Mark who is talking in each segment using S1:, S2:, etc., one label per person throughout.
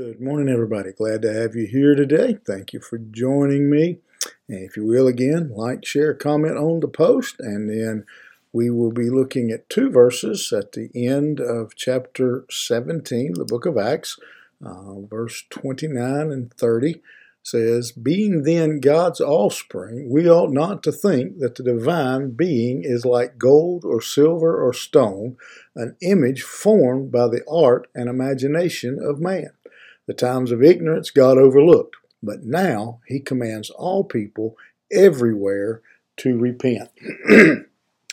S1: Good morning, everybody. Glad to have you here today. Thank you for joining me. And if you will, again, like, share, comment on the post, and then we will be looking at two verses at the end of chapter 17, the book of Acts, uh, verse 29 and 30 says, Being then God's offspring, we ought not to think that the divine being is like gold or silver or stone, an image formed by the art and imagination of man. The times of ignorance God overlooked, but now he commands all people everywhere to repent.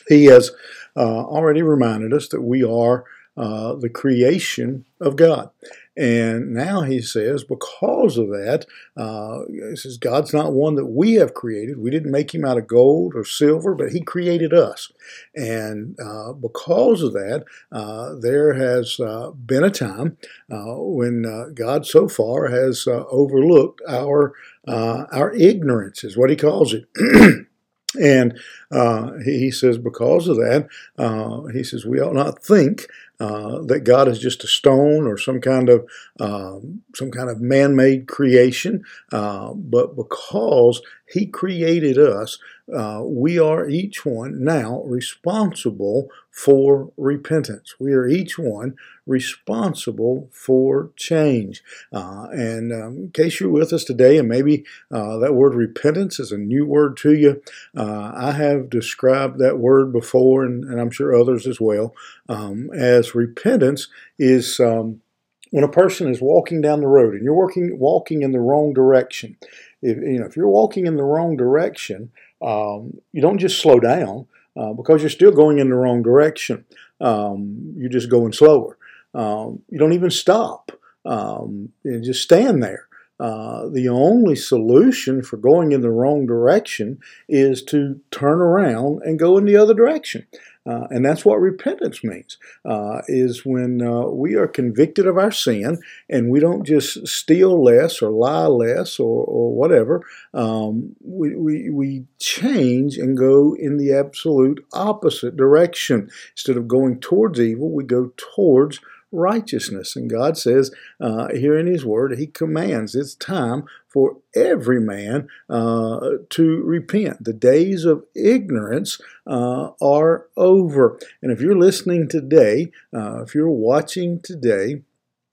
S1: he has uh, already reminded us that we are uh, the creation of God. And now he says, because of that, uh, he says, God's not one that we have created. We didn't make him out of gold or silver, but he created us. And uh, because of that, uh, there has uh, been a time uh, when God so far has overlooked our, our ignorance, is what he calls it. And uh, he, he, says, because of that, uh, he says, we ought not think uh, that God is just a stone or some kind of um, some kind of man-made creation, uh, but because He created us, uh, we are each one now responsible for repentance. We are each one responsible for change. Uh, and um, in case you're with us today, and maybe uh, that word repentance is a new word to you, uh, I have described that word before, and, and I'm sure others as well, um, as repentance is. Um, when a person is walking down the road and you're walking walking in the wrong direction, if you know if you're walking in the wrong direction, um, you don't just slow down uh, because you're still going in the wrong direction. Um, you're just going slower. Um, you don't even stop. Um, you just stand there. Uh, the only solution for going in the wrong direction is to turn around and go in the other direction. Uh, and that's what repentance means, uh, is when uh, we are convicted of our sin and we don't just steal less or lie less or, or whatever. Um, we, we, we change and go in the absolute opposite direction. Instead of going towards evil, we go towards righteousness. And God says uh, here in His Word, He commands it's time for every man uh, to repent. The days of ignorance uh, are over. And if you're listening today, uh, if you're watching today,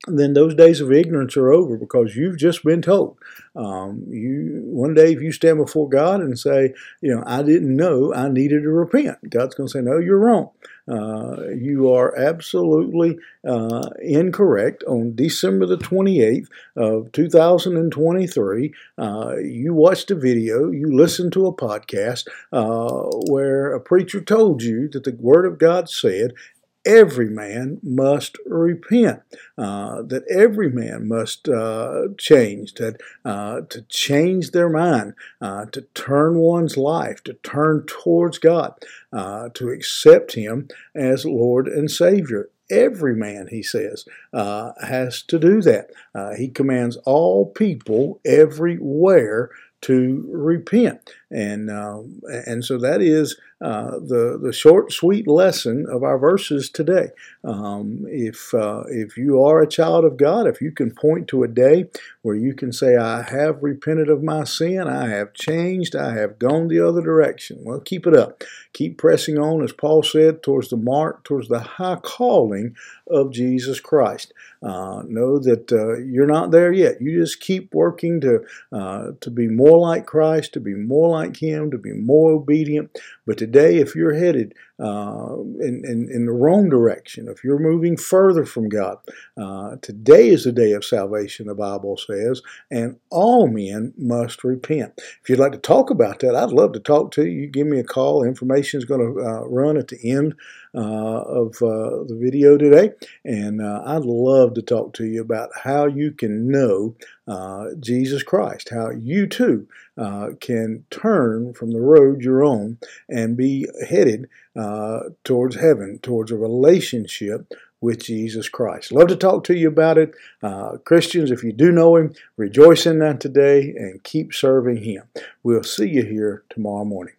S1: then those days of ignorance are over because you've just been told. Um, you one day if you stand before God and say, you know, I didn't know I needed to repent, God's going to say, no, you're wrong. Uh, you are absolutely uh, incorrect. On December the 28th of 2023, uh, you watched a video, you listened to a podcast uh, where a preacher told you that the Word of God said every man must repent, uh, that every man must uh, change, that uh, to change their mind, uh, to turn one's life, to turn towards God, uh, to accept Him as Lord and Savior. Every man, he says, uh, has to do that. he commands all people everywhere to repent. And, uh, and so that is uh, the, the short, sweet lesson of our verses today. Um, if, uh, if you are a child of God, if you can point to a day where you can say, I have repented of my sin, I have changed, I have gone the other direction, well, keep it up. Keep pressing on, as Paul said, towards the mark, towards the high calling of Jesus Christ. Uh, know that uh, you're not there yet. You just keep working to uh, to be more like Christ, to be more like Him, to be more obedient. But today, if you're headed uh, in, in, in the wrong direction, if you're moving further from God, uh, today is the day of salvation. The Bible says, and all men must repent. If you'd like to talk about that, I'd love to talk to you. Give me a call. Information is going to uh, run at the end of the video today, and I'd love to talk to you about how you can know uh, Jesus Christ, how you too uh, can turn from the road you're on and be headed uh, towards heaven, towards a relationship with Jesus Christ. Love to talk to you about it. Uh, Christians, if you do know Him, rejoice in that today and keep serving Him. We'll see you here tomorrow morning.